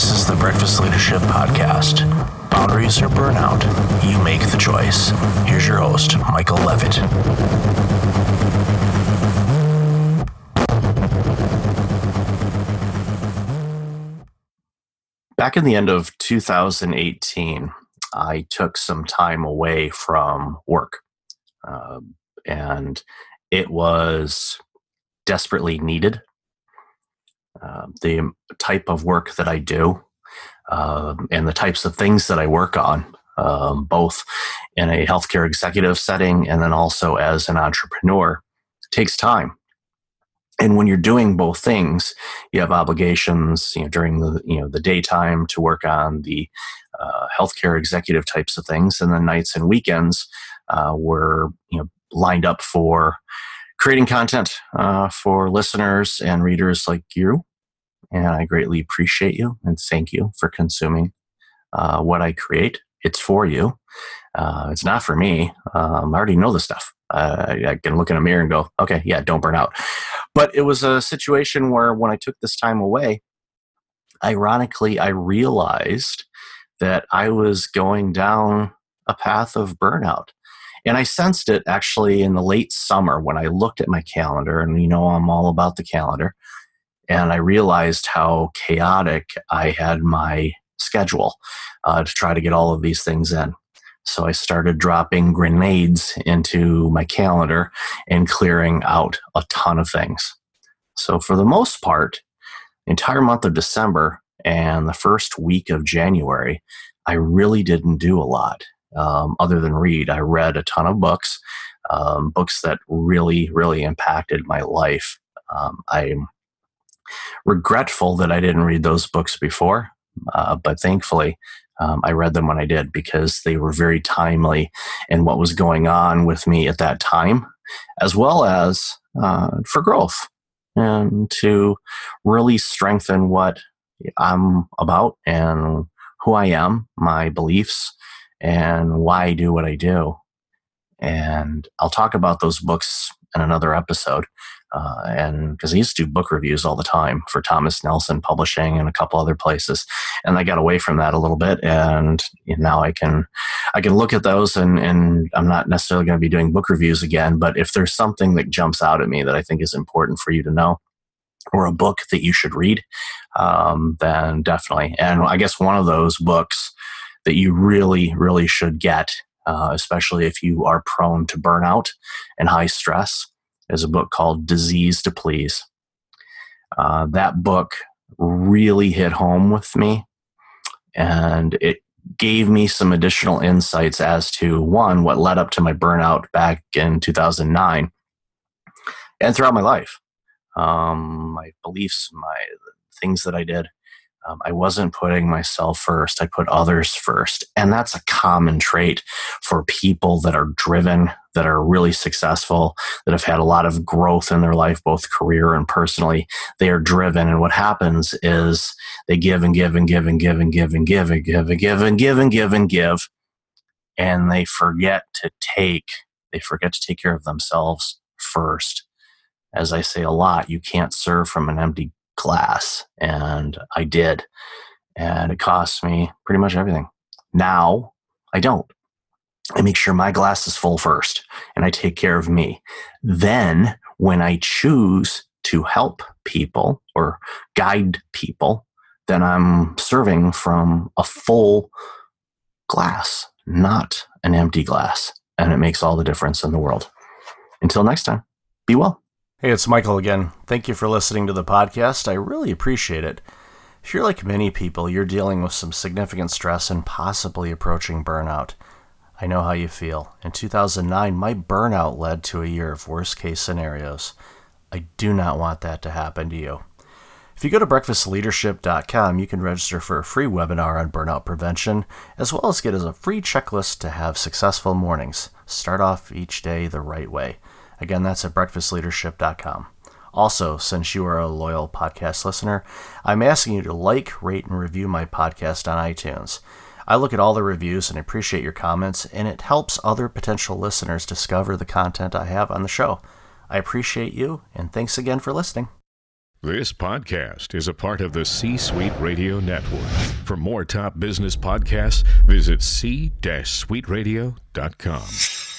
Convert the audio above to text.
This is the Breakfast Leadership Podcast. Boundaries or burnout, you make the choice. Here's your host, Michael Levitt. Back in the end of 2018, I took some time away from work. Uh, and it was desperately needed. Uh, the type of work that I do um, and the types of things that I work on, um, both in a healthcare executive setting and then also as an entrepreneur, takes time. And when you're doing both things, you have obligations, you know, during the you know the daytime to work on the uh, healthcare executive types of things, and then nights and weekends uh, were you know lined up for creating content uh, for listeners and readers like you. And I greatly appreciate you and thank you for consuming uh, what I create. It's for you. Uh, it's not for me. Um, I already know the stuff. Uh, I can look in a mirror and go, okay, yeah, don't burn out. But it was a situation where when I took this time away, ironically, I realized that I was going down a path of burnout. And I sensed it actually in the late summer when I looked at my calendar, and you know, I'm all about the calendar. And I realized how chaotic I had my schedule uh, to try to get all of these things in. So I started dropping grenades into my calendar and clearing out a ton of things. So, for the most part, the entire month of December and the first week of January, I really didn't do a lot um, other than read. I read a ton of books, um, books that really, really impacted my life. Um, I'm regretful that I didn't read those books before, uh, but thankfully, um, I read them when I did because they were very timely in what was going on with me at that time, as well as uh, for growth and to really strengthen what I'm about and who I am, my beliefs, and why I do what I do. And I'll talk about those books in another episode. Uh, and because I used to do book reviews all the time for Thomas Nelson Publishing and a couple other places, and I got away from that a little bit, and you know, now I can I can look at those, and and I'm not necessarily going to be doing book reviews again, but if there's something that jumps out at me that I think is important for you to know, or a book that you should read, um, then definitely. And I guess one of those books that you really, really should get, uh, especially if you are prone to burnout and high stress, is a book called Disease to Please. Uh, that book really hit home with me, and it gave me some additional insights as to one, what led up to my burnout back in 2009 and throughout my life. Um, my beliefs, my things that I did, um, I wasn't putting myself first. I put others first. And that's a common trait for people that are driven, that are really successful, that have had a lot of growth in their life, both career and personally. They are driven. And what happens is they give and give and give and give and give and give and give and give and give and give and give. And they forget to take, they forget to take care of themselves first. As I say a lot, you can't serve from an empty glass. And I did. And it cost me pretty much everything. Now I don't. I make sure my glass is full first and I take care of me. Then, when I choose to help people or guide people, then I'm serving from a full glass, not an empty glass. And it makes all the difference in the world. Until next time, be well. Hey, it's Michael again. Thank you for listening to the podcast. I really appreciate it. If you're like many people, you're dealing with some significant stress and possibly approaching burnout. I know how you feel. In 2009, my burnout led to a year of worst case scenarios. I do not want that to happen to you. If you go to breakfastleadership.com, you can register for a free webinar on burnout prevention, as well as get a free checklist to have successful mornings. Start off each day the right way. Again, that's at breakfastleadership.com. Also, since you are a loyal podcast listener, I'm asking you to like, rate, and review my podcast on iTunes. I look at all the reviews and appreciate your comments, and it helps other potential listeners discover the content I have on the show. I appreciate you, and thanks again for listening. This podcast is a part of the C Suite Radio Network. For more top business podcasts, visit c-suiteradio.com.